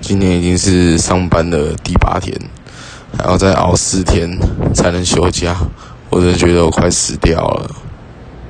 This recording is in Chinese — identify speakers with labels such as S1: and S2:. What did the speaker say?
S1: 今年已经是上班的第八天，还要再熬四天才能休假，我真的觉得我快死掉了。